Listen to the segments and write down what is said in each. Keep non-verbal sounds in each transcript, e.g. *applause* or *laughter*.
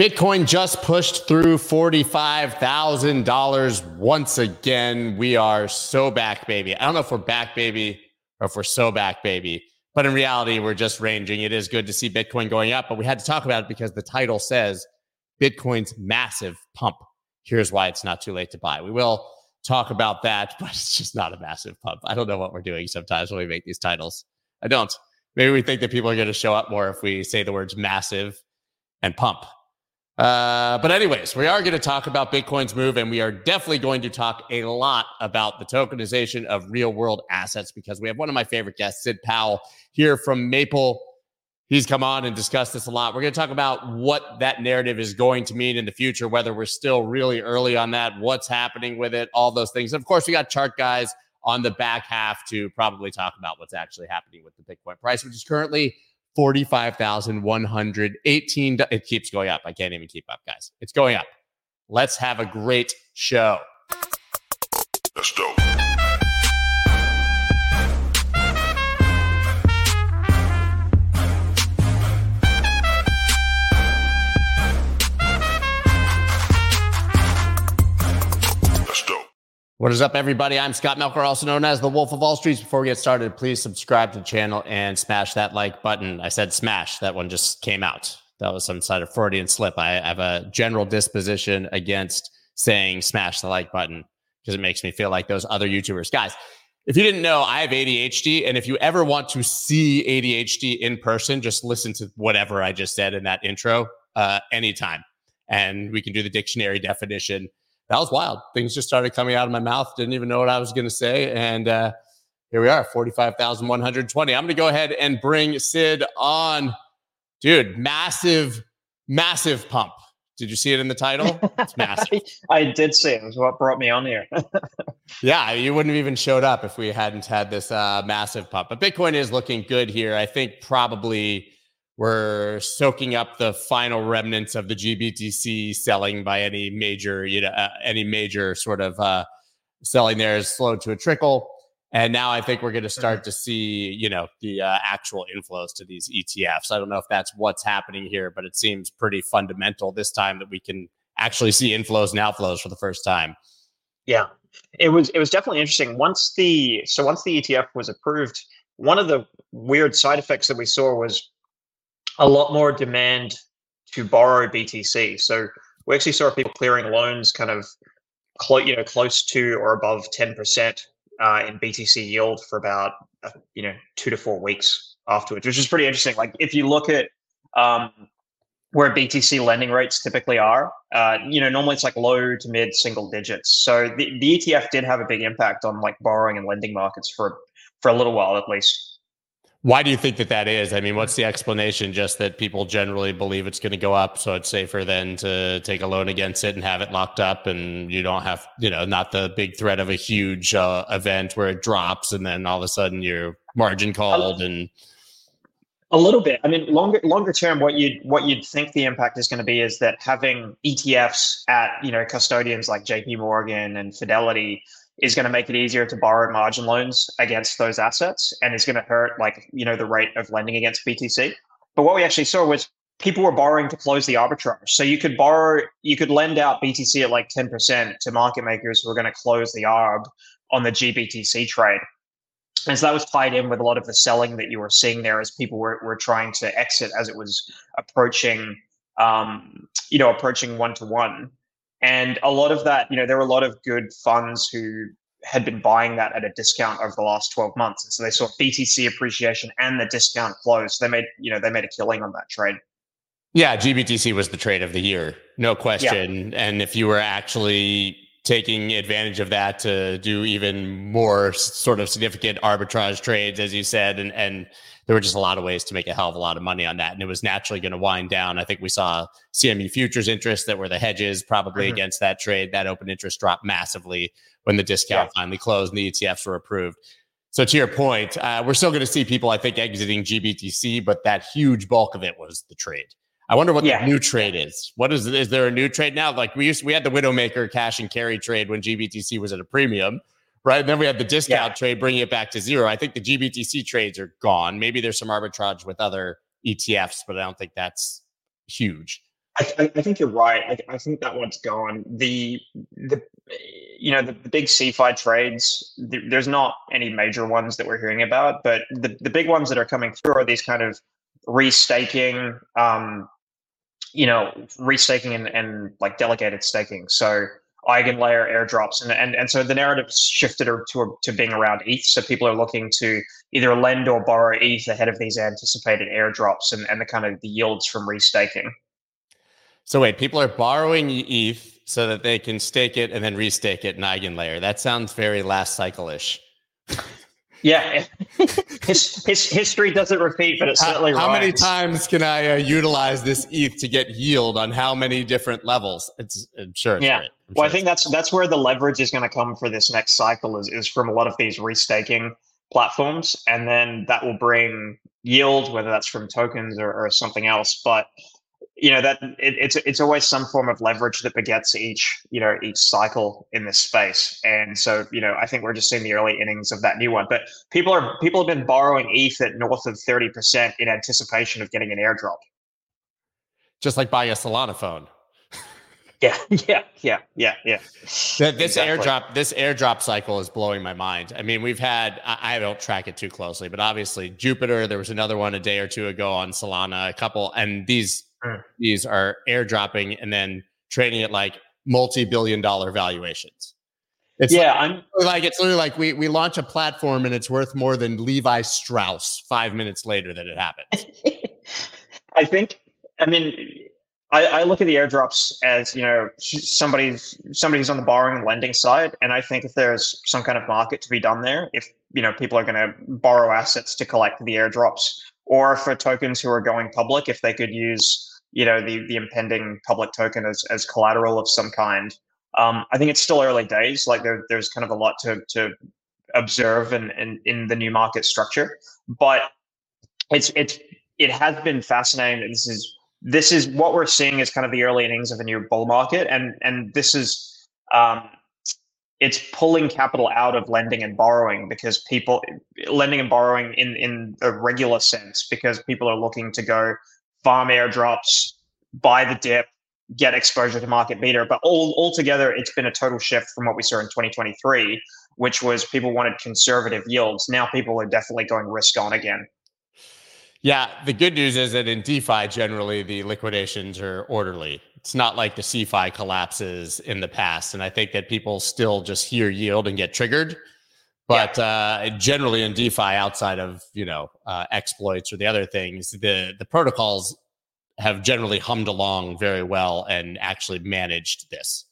Bitcoin just pushed through $45,000 once again. We are so back, baby. I don't know if we're back, baby, or if we're so back, baby. But in reality, we're just ranging. It is good to see Bitcoin going up, but we had to talk about it because the title says Bitcoin's massive pump. Here's why it's not too late to buy. We will talk about that, *laughs* but it's just not a massive pump. I don't know what we're doing sometimes when we make these titles. I don't. Maybe we think that people are going to show up more if we say the words massive and pump. Uh, but anyways, we are going to talk about Bitcoin's move, and we are definitely going to talk a lot about the tokenization of real world assets because we have one of my favorite guests, Sid Powell, here from Maple. He's come on and discussed this a lot. We're going to talk about what that narrative is going to mean in the future, whether we're still really early on that, what's happening with it, all those things. And of course, we got chart guys on the back half to probably talk about what's actually happening with the Bitcoin price, which is currently 45,118. It keeps going up. I can't even keep up, guys. It's going up. Let's have a great show. Let's go. What is up, everybody? I'm Scott Melker, also known as the Wolf of All Streets. Before we get started, please subscribe to the channel and smash that like button. I said smash. That one just came out. That was some sort of Freudian slip. I have a general disposition against saying smash the like button because it makes me feel like those other YouTubers. Guys, if you didn't know, I have ADHD. And if you ever want to see ADHD in person, just listen to whatever I just said in that intro uh, anytime. And we can do the dictionary definition that was wild. Things just started coming out of my mouth. Didn't even know what I was going to say. And uh, here we are, 45,120. I'm going to go ahead and bring Sid on. Dude, massive, massive pump. Did you see it in the title? It's massive. *laughs* I did see it. It was what brought me on here. *laughs* yeah, you wouldn't have even showed up if we hadn't had this uh, massive pump. But Bitcoin is looking good here. I think probably we're soaking up the final remnants of the GBTC selling by any major, you know, uh, any major sort of uh, selling there is slowed to a trickle. And now I think we're going to start mm-hmm. to see, you know, the uh, actual inflows to these ETFs. I don't know if that's what's happening here, but it seems pretty fundamental this time that we can actually see inflows and outflows for the first time. Yeah, it was it was definitely interesting. Once the so once the ETF was approved, one of the weird side effects that we saw was a lot more demand to borrow BTC. So we actually saw people clearing loans kind of close, you know, close to or above 10% uh, in BTC yield for about, uh, you know, two to four weeks afterwards, which is pretty interesting. Like if you look at um, where BTC lending rates typically are, uh, you know, normally it's like low to mid single digits. So the, the ETF did have a big impact on like borrowing and lending markets for, for a little while at least. Why do you think that that is? I mean, what's the explanation? Just that people generally believe it's going to go up, so it's safer than to take a loan against it and have it locked up, and you don't have, you know, not the big threat of a huge uh, event where it drops and then all of a sudden your margin called and. A little bit. I mean, longer longer term, what you'd what you'd think the impact is going to be is that having ETFs at you know custodians like J.P. Morgan and Fidelity is going to make it easier to borrow margin loans against those assets and is going to hurt like you know the rate of lending against BTC. But what we actually saw was people were borrowing to close the arbitrage. So you could borrow, you could lend out BTC at like 10% to market makers who were going to close the arb on the GBTC trade. And so that was tied in with a lot of the selling that you were seeing there as people were, were trying to exit as it was approaching, um, you know, approaching one to one. And a lot of that, you know, there were a lot of good funds who had been buying that at a discount over the last 12 months. And so they saw BTC appreciation and the discount close. So they made, you know, they made a killing on that trade. Yeah, GBTC was the trade of the year, no question. Yeah. And if you were actually taking advantage of that to do even more sort of significant arbitrage trades, as you said, and and there were just a lot of ways to make a hell of a lot of money on that. And it was naturally going to wind down. I think we saw CME futures interest that were the hedges probably mm-hmm. against that trade. That open interest dropped massively when the discount yeah. finally closed and the ETFs were approved. So to your point, uh, we're still going to see people, I think, exiting GBTC, but that huge bulk of it was the trade. I wonder what yeah. the new trade is. What is is there a new trade now? Like we used, we had the Widowmaker cash and carry trade when GBTC was at a premium right? And then we had the discount yeah. trade bringing it back to zero. I think the GBTC trades are gone. Maybe there's some arbitrage with other ETFs, but I don't think that's huge. I, I, think you're right. I, I, think that one's gone. The the you know the, the big CeFi trades. The, there's not any major ones that we're hearing about, but the the big ones that are coming through are these kind of restaking, um, you know, restaking and, and like delegated staking. So eigenlayer airdrops and, and and so the narrative shifted to to being around ETH. So people are looking to either lend or borrow ETH ahead of these anticipated airdrops and, and the kind of the yields from restaking. So wait, people are borrowing ETH so that they can stake it and then restake it in eigenlayer. That sounds very last cycle-ish. *laughs* Yeah, his, his history doesn't repeat, but it certainly. How, how many times can I uh, utilize this ETH to get yield on how many different levels? It's I'm sure. It's yeah. Great. well, sure I think that's that's where the leverage is going to come for this next cycle is is from a lot of these restaking platforms, and then that will bring yield, whether that's from tokens or, or something else. But you know that it, it's it's always some form of leverage that begets each you know each cycle in this space. And so you know i think we're just seeing the early innings of that new one. But people are people have been borrowing eth at north of 30% in anticipation of getting an airdrop. Just like buying a solana phone. *laughs* Yeah yeah yeah yeah yeah. This exactly. airdrop this airdrop cycle is blowing my mind. I mean we've had I, I don't track it too closely but obviously jupiter there was another one a day or two ago on solana a couple and these these are airdropping and then trading at like multi-billion dollar valuations. It's yeah, like, I'm like it's literally like we we launch a platform and it's worth more than Levi Strauss five minutes later that it happened. *laughs* I think. I mean, I, I, look at the airdrops as you know somebody's somebody's on the borrowing and lending side, and I think if there's some kind of market to be done there, if you know people are going to borrow assets to collect the airdrops, or for tokens who are going public, if they could use you know the the impending public token as as collateral of some kind. Um, I think it's still early days. Like there, there's kind of a lot to to observe in, in in the new market structure, but it's it's it has been fascinating. This is this is what we're seeing is kind of the early innings of a new bull market, and and this is um, it's pulling capital out of lending and borrowing because people lending and borrowing in in a regular sense because people are looking to go farm airdrops, buy the dip, get exposure to market beta. But all altogether, it's been a total shift from what we saw in 2023, which was people wanted conservative yields. Now people are definitely going risk on again. Yeah, the good news is that in DeFi, generally the liquidations are orderly. It's not like the CeFi collapses in the past. And I think that people still just hear yield and get triggered. But yeah. uh, generally in DeFi, outside of you know uh, exploits or the other things, the the protocols have generally hummed along very well and actually managed this.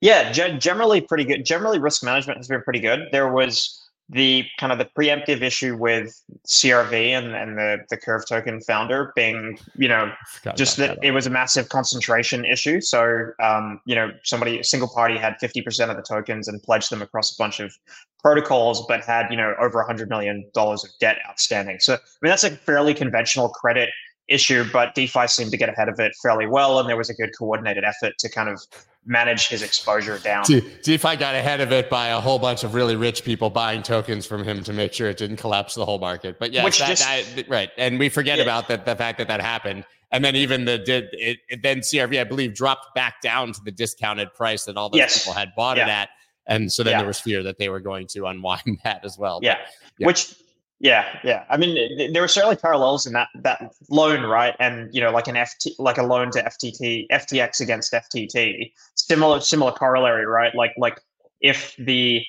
Yeah, generally pretty good. Generally, risk management has been pretty good. There was the kind of the preemptive issue with CRV and, and the, the Curve token founder being, you know, just that, that it was a massive concentration issue. So, um, you know, somebody, a single party had 50% of the tokens and pledged them across a bunch of protocols, but had, you know, over $100 million of debt outstanding. So, I mean, that's a fairly conventional credit issue, but DeFi seemed to get ahead of it fairly well. And there was a good coordinated effort to kind of manage his exposure down. See, DeFi got ahead of it by a whole bunch of really rich people buying tokens from him to make sure it didn't collapse the whole market. But yeah, that, just, that, right. And we forget yeah. about that the fact that that happened. And then even the did it, it, then CRV I believe dropped back down to the discounted price that all those yes. people had bought yeah. it at. And so then yeah. there was fear that they were going to unwind *laughs* that as well. Yeah. But, Which yeah, yeah. I mean, there were certainly parallels in that that loan, right? And you know, like an FT, like a loan to FTT, FTX against FTT, similar similar corollary, right? Like like if the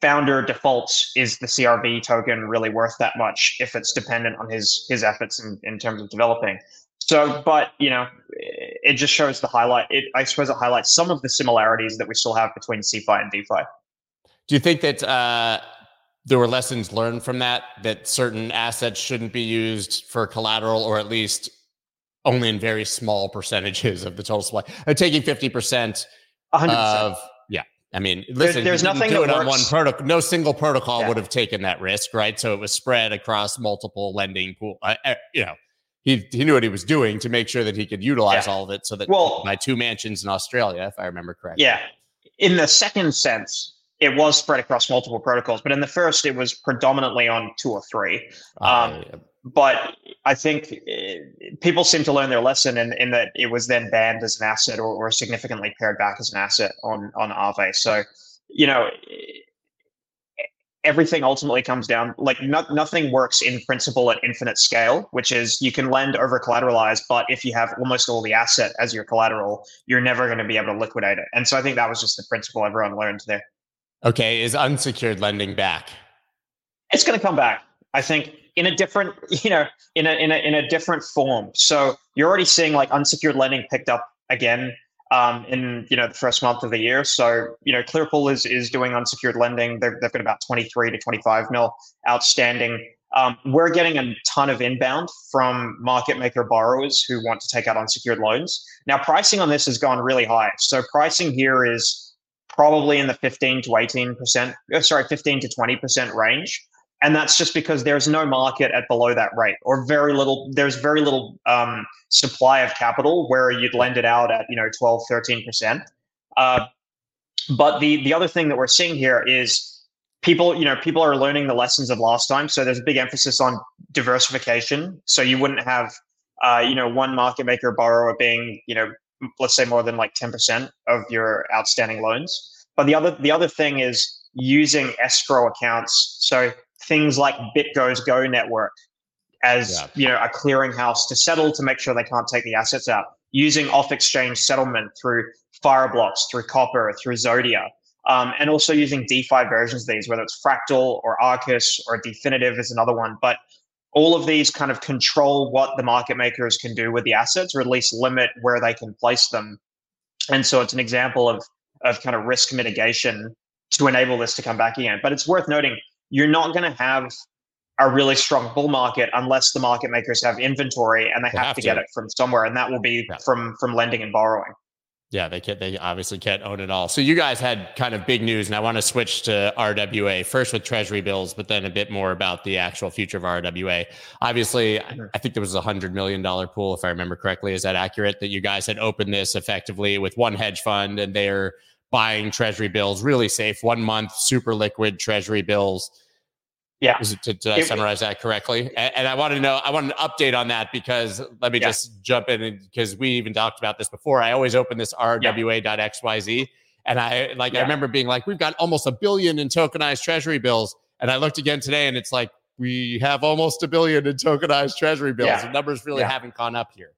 founder defaults, is the CRV token really worth that much if it's dependent on his his efforts in, in terms of developing? So, but you know, it just shows the highlight. It I suppose it highlights some of the similarities that we still have between CeFi and DeFi. Do you think that? Uh there were lessons learned from that that certain assets shouldn't be used for collateral or at least only in very small percentages of the total supply. Uh, taking 50% 100%. of yeah. I mean, listen, there's nothing do it on one protocol. No single protocol yeah. would have taken that risk, right? So it was spread across multiple lending pool. Uh, uh, you know, he he knew what he was doing to make sure that he could utilize yeah. all of it. So that well, my two mansions in Australia, if I remember correctly. Yeah, in the second sense, it was spread across multiple protocols, but in the first, it was predominantly on two or three. Um, but I think eh, people seem to learn their lesson in, in that it was then banned as an asset or, or significantly pared back as an asset on on Aave. So, you know, everything ultimately comes down like no, nothing works in principle at infinite scale which is you can lend over collateralized but if you have almost all the asset as your collateral you're never going to be able to liquidate it and so i think that was just the principle everyone learned there okay is unsecured lending back it's going to come back i think in a different *laughs* you know in a, in a in a different form so you're already seeing like unsecured lending picked up again um, in you know the first month of the year. So you know Clearpool is is doing unsecured lending. They've, they've got about 23 to 25 mil outstanding. Um, we're getting a ton of inbound from market maker borrowers who want to take out unsecured loans. Now pricing on this has gone really high. So pricing here is probably in the 15 to 18 percent, uh, sorry, 15 to 20 percent range. And that's just because there's no market at below that rate or very little there's very little um, supply of capital where you'd lend it out at you know 12 13% uh, but the the other thing that we're seeing here is people you know people are learning the lessons of last time. So there's a big emphasis on diversification. So you wouldn't have uh, you know one market maker borrower being you know let's say more than like 10% of your outstanding loans but the other the other thing is using escrow accounts so things like BitGo's Go network as yeah. you know a clearinghouse to settle to make sure they can't take the assets out. Using off-exchange settlement through Fireblocks, through Copper, through Zodia, um, and also using DeFi versions of these, whether it's Fractal or Arkis or Definitive is another one. But all of these kind of control what the market makers can do with the assets, or at least limit where they can place them. And so it's an example of of kind of risk mitigation to enable this to come back again. But it's worth noting you're not going to have a really strong bull market unless the market makers have inventory and they, they have, have, to, get it from somewhere, and that will be yeah. from from lending and borrowing. Yeah, they can't. They obviously can't own it all. So you guys had kind of big news, and I want to switch to RWA first with Treasury bills, but then a bit more about the actual future of RWA. Obviously. I think there was a hundred million dollar pool, if I remember correctly. Is that accurate? That you guys had opened this effectively with one hedge fund, and they're buying treasury bills, really safe, one month, super liquid treasury bills. Yeah. Is it, did, did I summarize that correctly? And, and, I want to know, I want an update on that because let me yeah. just jump in because we even talked about this before. I always open this rwa.xyz and I like, yeah. I remember being like, we've got almost a billion in tokenized treasury bills. And I looked again today and it's like, we have almost a billion in tokenized treasury bills. The numbers really haven't gone up here.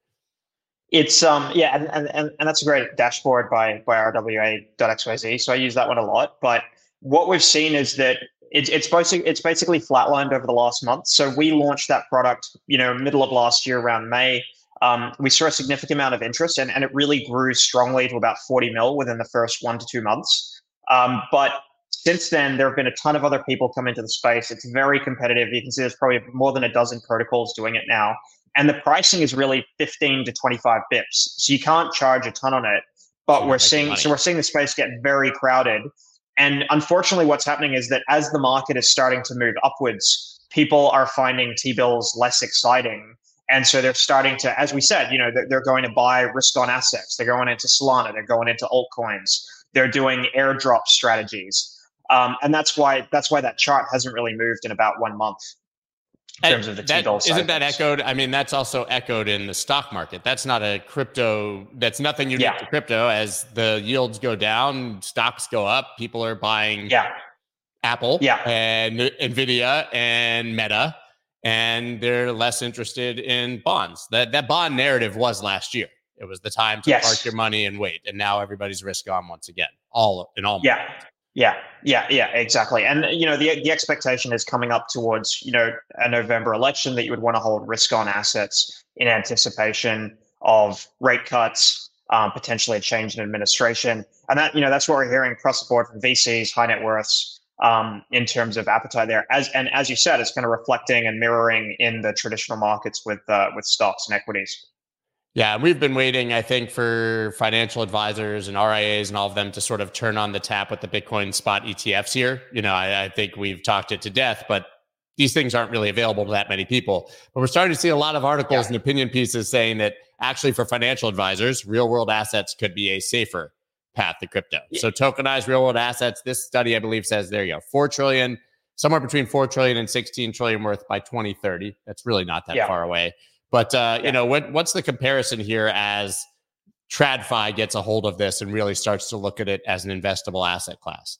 It's um yeah, and, and and and that's a great dashboard by by rwa.xyz. So I use that one a lot. But what we've seen is that it's it's basically it's basically flatlined over the last month. So we launched that product, you know, middle of last year around May. Um, we saw a significant amount of interest, and, and it really grew strongly to about 40 mil within the first one to two months. Um, but since then, there have been a ton of other people come into the space. It's very competitive. You can see there's probably more than a dozen protocols doing it now and the pricing is really 15 to 25 bips. So you can't charge a ton on it. But we're seeing so we're seeing the space get very crowded. And unfortunately, what's happening is that as the market is starting to move upwards, people are finding T bills less exciting. And so they're starting to, as we said, you know, they're, going to buy risk on assets. They're going into Solana. They're going into altcoins. They're doing airdrop strategies. Um, and that's why that's why that chart hasn't really moved in about one month in terms of the that, Isn't that echoed? I mean, that's also echoed in the stock market. That's not a crypto. That's nothing unique yeah. to crypto. As the yields go down, stocks go up. People are buying yeah. Apple yeah. and Nvidia and Meta, and they're less interested in bonds. That that bond narrative was last year. It was the time to yes. park your money and wait, and now everybody's risk on once again. All in all. Yeah. Markets. Yeah, yeah, yeah, exactly. And you know, the the expectation is coming up towards you know a November election that you would want to hold risk on assets in anticipation of rate cuts, um, potentially a change in administration, and that you know that's what we're hearing across the board from VCs, high net worths, um, in terms of appetite there. As and as you said, it's kind of reflecting and mirroring in the traditional markets with uh, with stocks and equities. Yeah, we've been waiting, I think, for financial advisors and RIAs and all of them to sort of turn on the tap with the Bitcoin spot ETFs here. You know, I, I, think we've talked it to death, but these things aren't really available to that many people. But we're starting to see a lot of articles yeah. and opinion pieces saying that actually for financial advisors, real world assets could be a safer path to crypto. Yeah. So tokenized real world assets, this study, I believe, says there you go, 4 trillion somewhere between 4 trillion and 16 trillion worth by 2030. That's really not that yeah. far away. But uh, yeah. you know, what what's the comparison here as TradFi gets a hold of this and really starts to look at it as an investable asset class?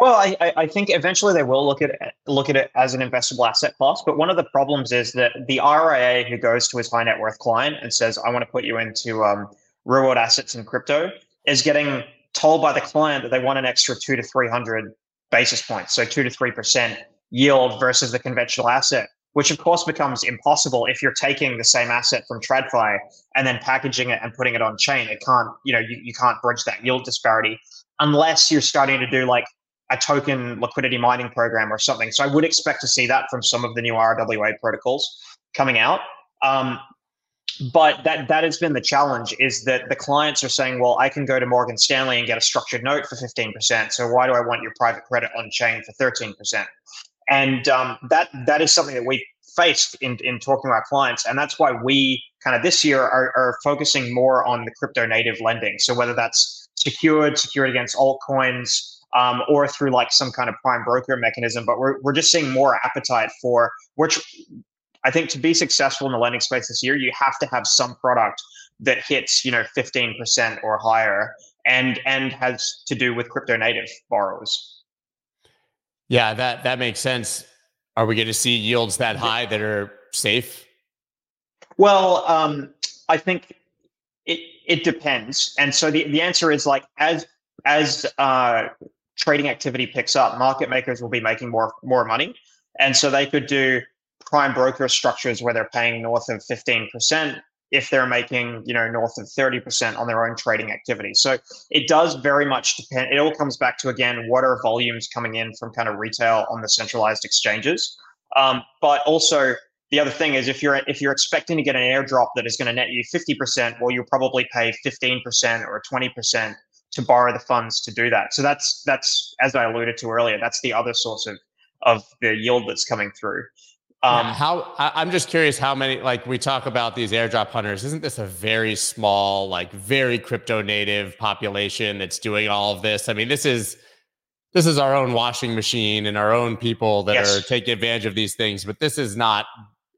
Well, I, I think eventually they will look at it, look at it as an investable asset class. But one of the problems is that the RIA who goes to his high net worth client and says, "I want to put you into um, real world assets in crypto," is getting told by the client that they want an extra two to three hundred basis points, so two to three percent yield versus the conventional asset, which of course becomes impossible if you're taking the same asset from TradFi and then packaging it and putting it on chain. It can't, you know, you, you can't bridge that yield disparity unless you're starting to do like a token liquidity mining program or something. So I would expect to see that from some of the new RWA protocols coming out. Um, but that that has been the challenge is that the clients are saying, well, I can go to Morgan Stanley and get a structured note for 15%. So why do I want your private credit on chain for 13%? And um, that that is something that we faced in, in talking to our clients. And that's why we kind of this year are, are focusing more on the crypto native lending. So whether that's secured, secured against altcoins, um, or through like some kind of prime broker mechanism. But we're, we're just seeing more appetite for which I think to be successful in the lending space this year, you have to have some product that hits, you know, 15% or higher and and has to do with crypto native borrowers. Yeah, that that makes sense. Are we going to see yields that high that are safe? Well, um, I think it it depends. And so the, the answer is like as as uh, trading activity picks up, market makers will be making more more money, and so they could do prime broker structures where they're paying north of fifteen percent if they're making you know north of 30% on their own trading activity so it does very much depend it all comes back to again what are volumes coming in from kind of retail on the centralized exchanges um, but also the other thing is if you're if you're expecting to get an airdrop that is going to net you 50% well you'll probably pay 15% or 20% to borrow the funds to do that. So that's that's as I alluded to earlier. That's the other source of of the yield that's coming through. Um, yeah, how I'm just curious how many like we talk about these airdrop hunters. Isn't this a very small, like very crypto native population that's doing all of this? I mean, this is this is our own washing machine and our own people that yes. are taking advantage of these things. But this is not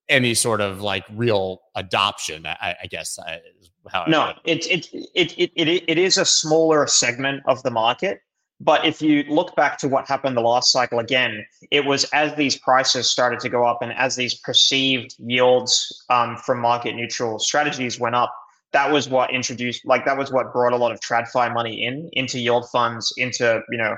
any sort of like real adoption. I, I guess how no, it, it, it, it, it, it is a smaller segment of the market. But if you look back to what happened the last cycle again, it was as these prices started to go up and as these perceived yields um, from market neutral strategies went up, that was what introduced, like that was what brought a lot of TradFi money in into yield funds, into you know,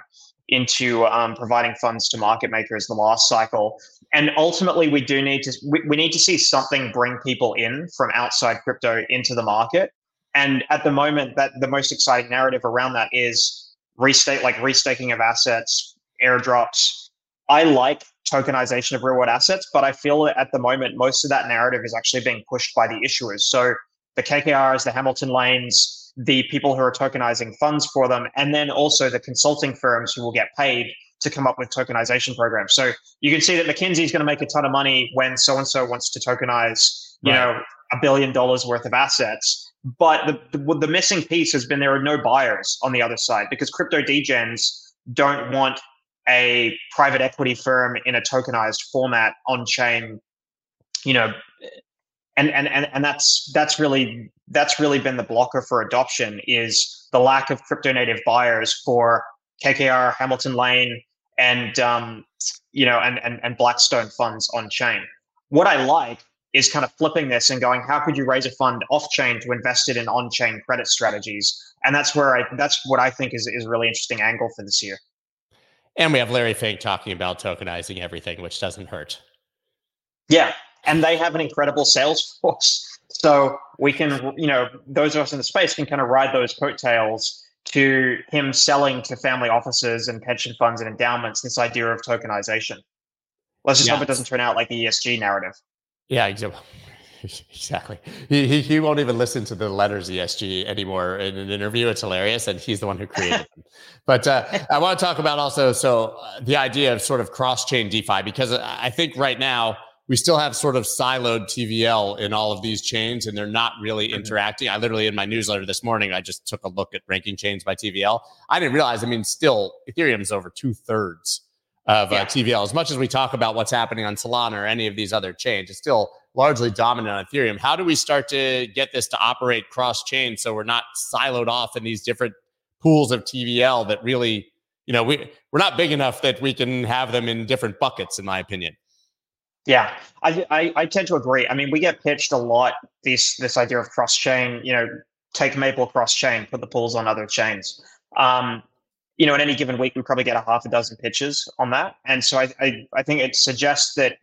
into um, providing funds to market makers the last cycle. And ultimately, we do need to we, we need to see something bring people in from outside crypto into the market. And at the moment, that the most exciting narrative around that is restate like restaking of assets, airdrops. I like tokenization of real world assets, but I feel that at the moment most of that narrative is actually being pushed by the issuers. So the KKRs, the Hamilton Lanes, the people who are tokenizing funds for them, and then also the consulting firms who will get paid to come up with tokenization programs. So you can see that McKinsey is going to make a ton of money when so and so wants to tokenize, you right. know, a billion dollars worth of assets. But the, the, the missing piece has been there are no buyers on the other side because crypto degens don't want a private equity firm in a tokenized format on chain, you know, and and and, and that's that's really that's really been the blocker for adoption is the lack of crypto native buyers for KKR, Hamilton Lane, and um, you know, and, and and Blackstone funds on chain. What I like is kind of flipping this and going, how could you raise a fund off chain to invest it in on chain credit strategies? And that's where I that's what I think is is a really interesting angle for this year. And we have Larry Fink talking about tokenizing everything, which doesn't hurt. Yeah, and they have an incredible sales *laughs* force. So we can, you know, those of us in the space can kind of ride those coattails to him selling to family offices and pension funds and endowments this idea of tokenization. Let's just yeah. hope it doesn't turn out like the ESG narrative. Yeah, *laughs* exactly. He, he, he won't even listen to the letters ESG anymore in an interview. It's hilarious, and he's the one who created them. But uh, *laughs* I want to talk about also so uh, the idea of sort of cross chain DeFi because I think right now we still have sort of siloed TVL in all of these chains and they're not really mm-hmm. interacting. I literally in my newsletter this morning, I just took a look at ranking chains by TVL. I didn't realize, I mean, still Ethereum is over two thirds of uh, TVL. As much as we talk about what's happening on Solana or any of these other chains, it's still largely dominant on Ethereum. How do we start to get this to operate cross chain so we're not siloed off in these different pools of TVL that really, you know, we we're not big enough that we can have them in different buckets, in my opinion. Yeah, I, I, I tend to agree. I mean, we get pitched a lot this this idea of cross chain. You know, take Maple cross chain, put the pools on other chains. Um, you know, in any given week, we probably get a half a dozen pitches on that. And so I, I, I think it suggests that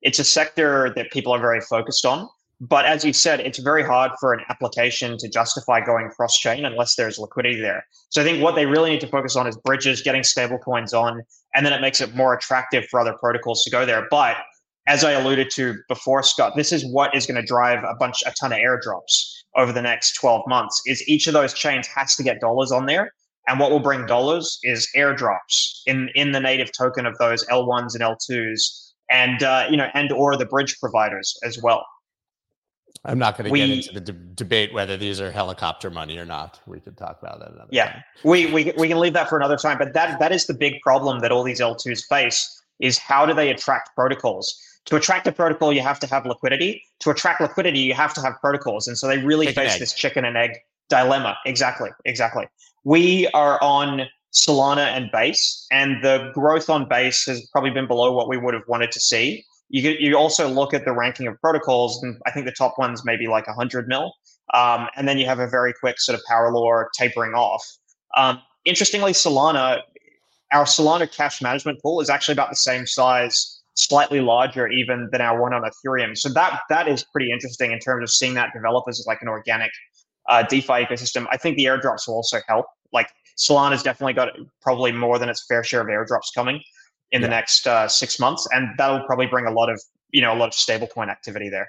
it's a sector that people are very focused on. But as you said, it's very hard for an application to justify going cross chain unless there's liquidity there. So I think what they really need to focus on is bridges, getting stablecoins on, and then it makes it more attractive for other protocols to go there. But as I alluded to before, Scott, this is what is going to drive a bunch, a ton of airdrops over the next 12 months. Is each of those chains has to get dollars on there, and what will bring dollars is airdrops in in the native token of those L1s and L2s, and uh, you know, and or the bridge providers as well. I'm not going to get into the de- debate whether these are helicopter money or not. We could talk about that another yeah, time. we, we we can leave that for another time. But that that is the big problem that all these L2s face is how do they attract protocols? To attract a protocol, you have to have liquidity. To attract liquidity, you have to have protocols. And so they really chicken face egg. this chicken and egg dilemma. Exactly, exactly. We are on Solana and Base, and the growth on Base has probably been below what we would have wanted to see. You you also look at the ranking of protocols, and I think the top one's maybe like 100 mil, um, and then you have a very quick sort of power law tapering off. Um, interestingly, Solana, our Solana cash management pool is actually about the same size, slightly larger even than our one on Ethereum. So that that is pretty interesting in terms of seeing that develop as like an organic uh, DeFi ecosystem. I think the airdrops will also help. Like Solana's definitely got probably more than its fair share of airdrops coming in yeah. the next uh, six months, and that'll probably bring a lot of you know a lot of stablecoin activity there.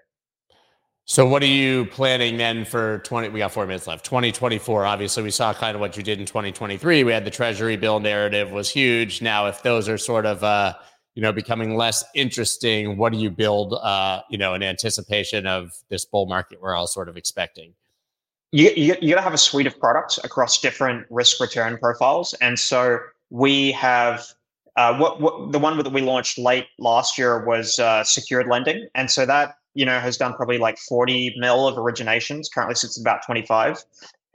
So, what are you planning then for 20? We got four minutes left. 2024. Obviously, we saw kind of what you did in 2023. We had the treasury bill narrative was huge. Now, if those are sort of, uh, you know, becoming less interesting, what do you build, uh, you know, in anticipation of this bull market we're all sort of expecting? You, you, you got to have a suite of products across different risk return profiles. And so we have uh, what, what the one that we launched late last year was uh, secured lending. And so that, you know, has done probably like 40 mil of originations, currently sits about 25.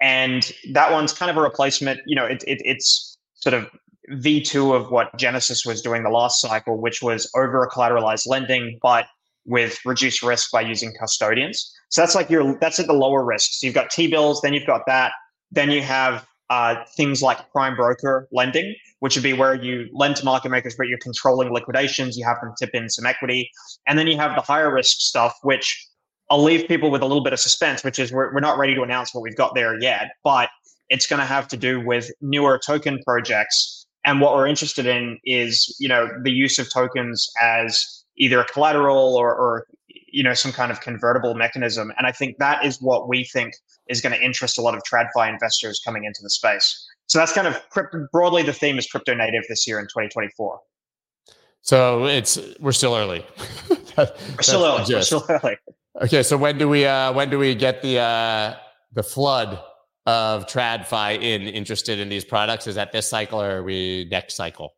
And that one's kind of a replacement, you know, it, it, it's sort of V2 of what Genesis was doing the last cycle, which was over collateralized lending, but with reduced risk by using custodians. So that's like your that's at the lower risk. So you've got T bills, then you've got that, then you have uh, things like prime broker lending, which would be where you lend to market makers, but you're controlling liquidations. You have them tip in some equity, and then you have the higher risk stuff, which I'll leave people with a little bit of suspense, which is we're we're not ready to announce what we've got there yet, but it's going to have to do with newer token projects. And what we're interested in is, you know, the use of tokens as either a collateral or, or you know some kind of convertible mechanism. And i think that is what we think is going to interest a lot of tradfi investors coming into the space. So that's kind of broadly the theme is crypto native this year in 2024 so it's we're still early. *laughs* That, we're still early. We're still early. Okay so when do we uh when do we get the uh the flood of tradfi in interested in these products? Is that this cycle or are we next cycle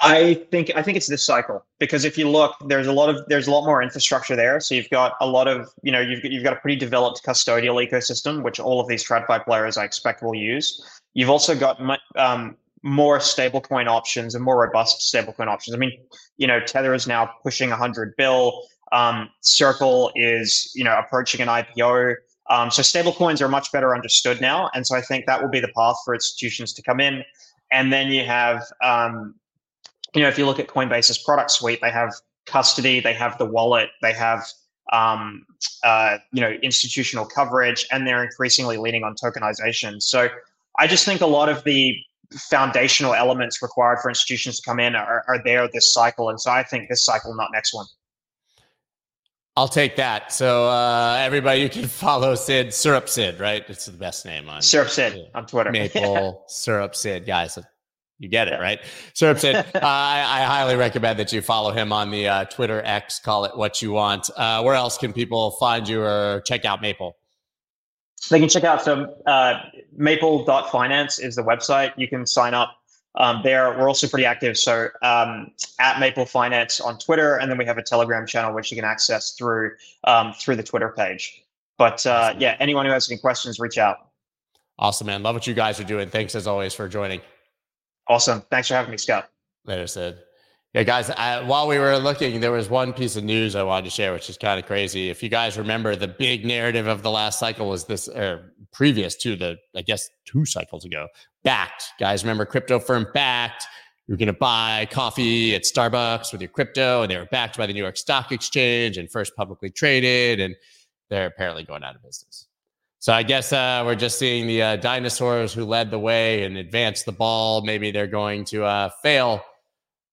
I think I think it's this cycle because if you look, there's a lot of there's a lot more infrastructure there. So you've got a lot of you know you've you've got a pretty developed custodial ecosystem, which all of these TradFi players I expect will use. You've also got um, more stablecoin options and more robust stablecoin options. I mean, you know, Tether is now pushing 100 bill. Um, Circle is you know approaching an IPO. Um, so stablecoins are much better understood now, and so I think that will be the path for institutions to come in. And then you have um, you know, if you look at Coinbase's product suite, they have custody, they have the wallet, they have um, uh, you know institutional coverage, and they're increasingly leaning on tokenization. So I just think a lot of the foundational elements required for institutions to come in are, are there this cycle, and so I think this cycle, not next one. I'll take that. So uh, everybody, you can *laughs* follow Sid Syrup Sid, right? It's the best name on Syrup Sid on Twitter. Maple *laughs* Syrup Sid, guys. You get it, right? So said, uh, I, I, highly recommend that you follow him on the uh, Twitter X, call it what you want. Uh, where else can people find you or check out Maple? They can check out some uh, maple.finance is the website. You can sign up um, there. We're also pretty active. So um, at Maple Finance on Twitter, and then we have a Telegram channel which you can access through um, through the Twitter page. But uh, yeah, anyone who has any questions, reach out. Awesome, man. Love what you guys are doing. Thanks as always for joining. Awesome. Thanks for having me, Scott. Later, Sid. Yeah, guys, I, while we were looking, there was one piece of news I wanted to share, which is kind of crazy. If you guys remember, the big narrative of the last cycle was this, or previous to the, I guess, two cycles ago, Bakkt. Guys, remember crypto firm Bakkt? You're going to buy coffee at Starbucks with your crypto, and they were backed by the New York Stock Exchange and first publicly traded, and they're apparently going out of business. So I guess uh, we're just seeing the uh, dinosaurs who led the way and advanced the ball. Maybe they're going to uh, fail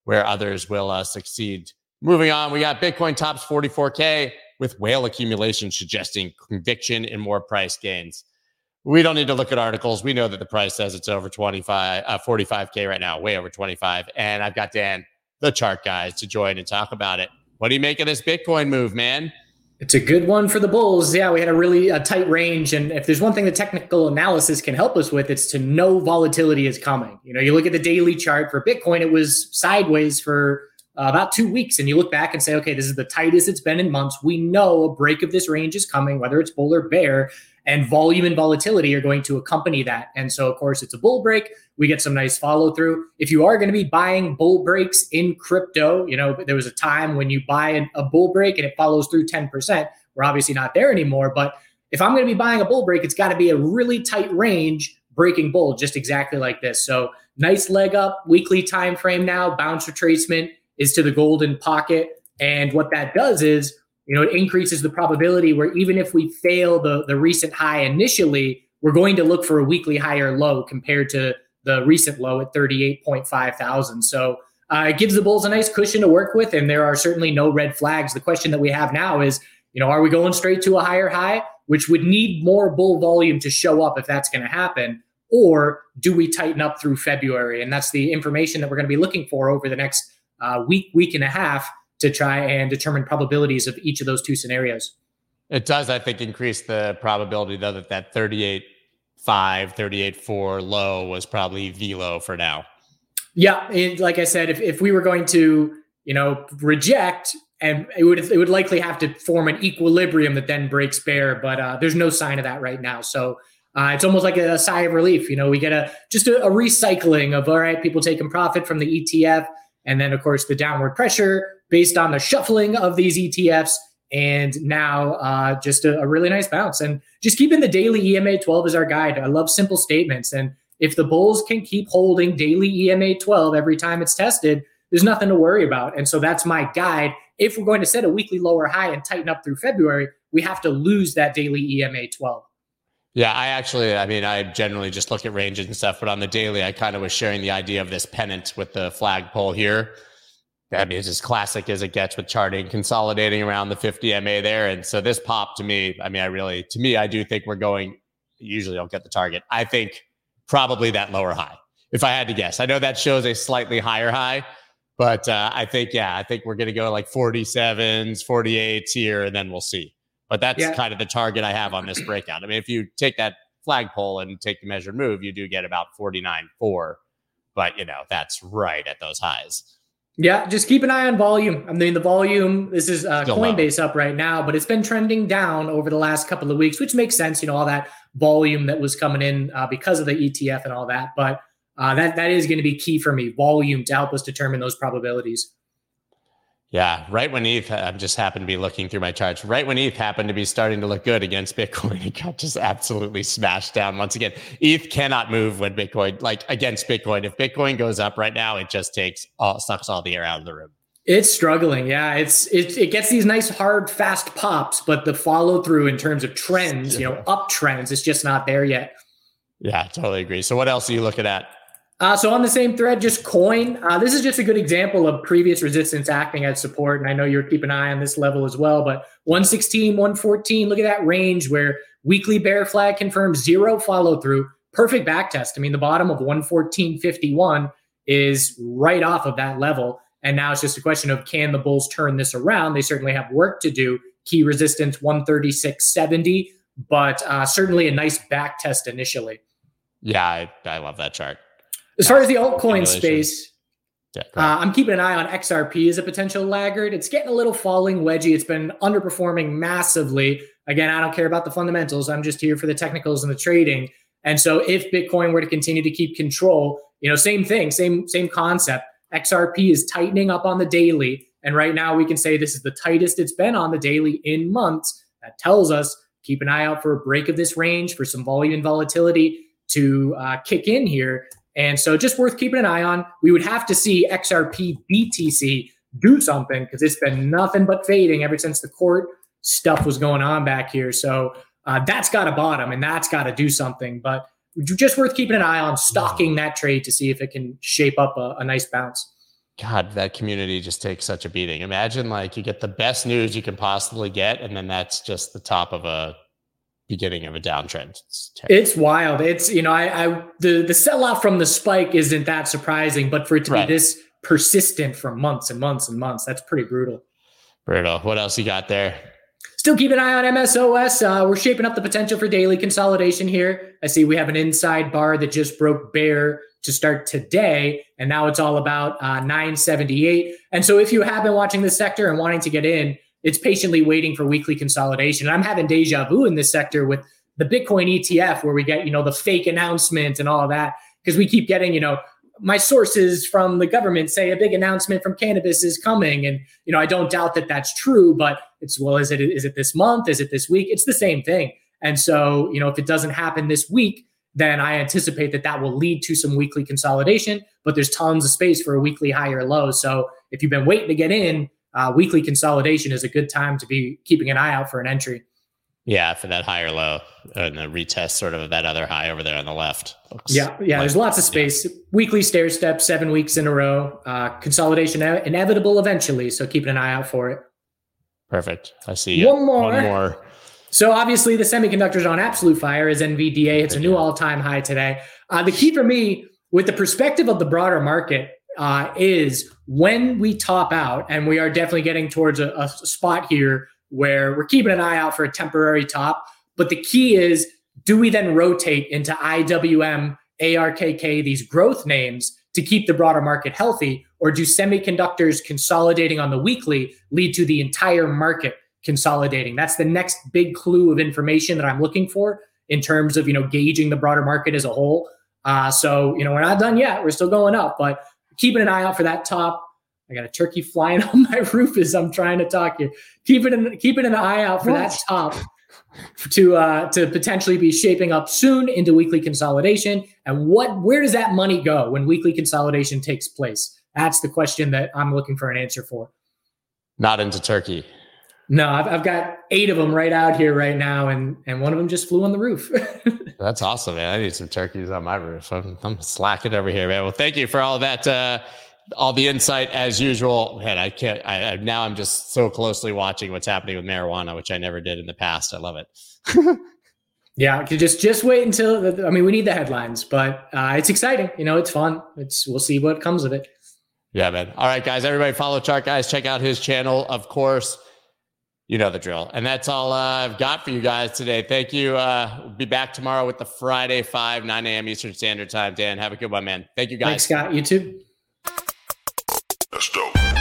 where others will uh, succeed. Moving on, we got Bitcoin tops 44K with whale accumulation suggesting conviction and more price gains. We don't need to look at articles. We know that the price says it's over 25, uh, 45K right now, way over 25. And I've got Dan, the chart guys, to join and talk about it. What do you make of this Bitcoin move, man? It's a good one for the Bulls. Yeah, we had a really a tight range. And if there's one thing the technical analysis can help us with, it's to know volatility is coming. You know, you look at the daily chart for Bitcoin, it was sideways for uh, about two weeks. And you look back and say, okay, this is the tightest it's been in months. We know a break of this range is coming, whether it's bull or bear and volume and volatility are going to accompany that. And so, of course, it's a bull break. We get some nice follow through. If you are going to be buying bull breaks in crypto, you know, there was a time when you buy a, bull break and it follows through 10%. We're obviously not there anymore. But if I'm going to be buying a bull break, it's got to be a really tight range breaking bull, just exactly like this. So, nice leg up, weekly time frame now, bounce retracement is to the golden pocket. And what that does is you know, it increases the probability where even if we fail the, the recent high initially, we're going to look for a weekly higher low compared to the recent low at 38.5 thousand. So uh, it gives the Bulls a nice cushion to work with, and there are certainly no red flags. The question that we have now is, you know, are we going straight to a higher high, which would need more bull volume to show up if that's going to happen, or do we tighten up through February? And that's the information that we're going to be looking for over the next uh, week, week and a half to try and determine probabilities of each of those two scenarios. It does, I think, increase the probability though that that 38 5, 38 4 low was probably the low for now. Yeah. And like I said, if, if we were going to, you know, reject and it would it would likely have to form an equilibrium that then breaks bear, but uh, there's no sign of that right now. So uh, it's almost like a, a, sigh of relief. You know, we get a just a, a recycling of all right, people taking profit from the ETF, and then of course the downward pressure based on the shuffling of these ETFs. And now uh, just a, a really nice bounce. And just keeping the daily EMA 12 as our guide. I love simple statements. And if the Bulls can keep holding daily EMA 12 every time it's tested, there's nothing to worry about. And so that's my guide. If we're going to set a weekly lower high and tighten up through February, we have to lose that daily EMA 12. Yeah, I actually, I mean, I generally just look at ranges and stuff, but on the daily, I kind of was sharing the idea of this pennant with the flagpole here. I mean, it's as classic as it gets with charting, consolidating around the 50 MA there. And so this pop to me, I mean, I really, to me, I do think we're going, usually don't get the target. I think probably that lower high, if I had to guess. I know that shows a slightly higher high, but uh, I think, yeah, I think we're going to go like 47s, 48s here, and then we'll see. But that's yeah. kind of the target I have on this breakout. I mean, if you take that flagpole and take the measured move, you do get about 49 4. But, you know, that's right at those highs. Yeah, just keep an eye on volume. I mean, the volume, this is uh, Coinbase low. up right now, but it's been trending down over the last couple of weeks, which makes sense. You know, all that volume that was coming in uh, because of the ETF and all that. But uh, that that is going to be key for me, volume to help us determine those probabilities. Yeah, right when ETH, I just happened to be looking through my charts. Right when ETH happened to be starting to look good against Bitcoin, *laughs* it got just absolutely smashed down once again. ETH cannot move when Bitcoin, like against Bitcoin. If Bitcoin goes up right now, it just takes all sucks all the air out of the room. It's struggling. Yeah, it's it, it gets these nice hard fast pops, but the follow through in terms of trends, you know, up trends, is just not there yet. Yeah, totally agree. So what else are you looking at? Uh, so on the same thread, just coin. Uh, this is just a good example of previous resistance acting as support. And I know you're keeping an eye on this level as well, but 116, 114, look at that range where weekly bear flag confirms zero follow through. Perfect back test. I mean, the bottom of 114.51 is right off of that level. And now it's just a question of can the Bulls turn this around? They certainly have work to do. Key resistance 136.70, but uh, certainly a nice back test initially. Yeah, I, I love that chart. As far as the altcoin space, yeah, uh, I'm keeping an eye on XRP as a potential laggard. It's getting a little falling wedgy. It's been underperforming massively. Again, I don't care about the fundamentals. I'm just here for the technicals and the trading. And so if Bitcoin were to continue to keep control, you know, same thing, same same concept. XRP is tightening up on the daily, and right now we can say this is the tightest it's been on the daily in months. That tells us keep an eye out for a break of this range for some volume and volatility to uh, kick in here. And so just worth keeping an eye on. We would have to see XRP BTC do something because it's been nothing but fading ever since the court stuff was going on back here. So uh, that's got a bottom and that's got to do something. But just worth keeping an eye on stalking that trade to see if it can shape up a, a nice bounce. God, that community just takes such a beating. Imagine like you get the best news you can possibly get, and then that's just the top of a beginning of a downtrend. It's, it's wild. It's you know, I, I the the sell off from the spike isn't that surprising, but for it to right. be this persistent for months and months and months, that's pretty brutal. Brutal. What else you got there? Still keep an eye on MSOS. Uh, we're shaping up the potential for daily consolidation here. I see we have an inside bar that just broke bear to start today, and now it's all about uh, 978. And so, if you have been watching this sector and wanting to get in, it's patiently waiting for weekly consolidation. And I'm having deja vu in this sector with the Bitcoin ETF, where we get, you know, the fake announcement and all that, because we keep getting, you know, my sources from the government say a big announcement from cannabis is coming. And you know i don't doubt that that's true but it's well is it is it this month? Is it this week? It's the same thing. And so you know if it doesn't happen this week then i anticipate that that will lead to some weekly consolidation but there's tons of space for a weekly higher low. So if you've been waiting to get in uh, weekly consolidation is a good time to be keeping an eye out for an entry. Yeah, for that higher low and the retest sort of that other high over there on the left. Looks yeah, yeah. Like, there's lots of space. Yeah. Weekly stair step, seven weeks in a row. Uh, consolidation inevitable eventually, so keeping an eye out for it. Perfect. I see. One more. One more. So obviously the semiconductors on absolute fire is NVDA. It's a new all-time high today. Uh, the key for me, with the perspective of the broader market, uh, is when we top out, and we are definitely getting towards a, a spot here where we're keeping an eye out for a temporary top. But the key is do we then rotate into IWM, ARKK, these growth names to keep the broader market healthy? Or do semiconductors consolidating on the weekly lead to the entire market consolidating? That's the next big clue of information that I'm looking for in terms of you know gauging the broader market as a whole. Uh, so you know we're not done yet. We're still going up, but keeping an eye out for that top. I got a turkey flying *laughs* on my roof as I'm trying to talk here. Keeping an, keeping an eye out for what? that top to uh, to potentially be shaping up soon into weekly consolidation. And what where does that money go when weekly consolidation takes place? That's the question that I'm looking for an answer for. Not into Turkey. No, I've, I've got eight of them right out here right now, and and one of them just flew on the roof. *laughs* That's awesome, man. I need some turkeys on my roof. I'm, I'm slacking over here, man. Well, thank you for all that, uh, all the insight as usual. Man, I can't. I, I, now I'm just so closely watching what's happening with marijuana, which I never did in the past. I love it. *laughs* yeah, just just wait until. I mean, we need the headlines, but uh, it's exciting. You know, it's fun. It's we'll see what comes of it. Yeah, man. All right, guys. Everybody, follow Chart Guys. Check out his channel, of course you know the drill. And that's all uh, I've got for you guys today. Thank you. Uh, we'll be back tomorrow with the Friday 5, 9 a.m. Eastern Standard Time. Dan, have a good one, man. Thank you guys. Thanks, Scott. You too. That's dope.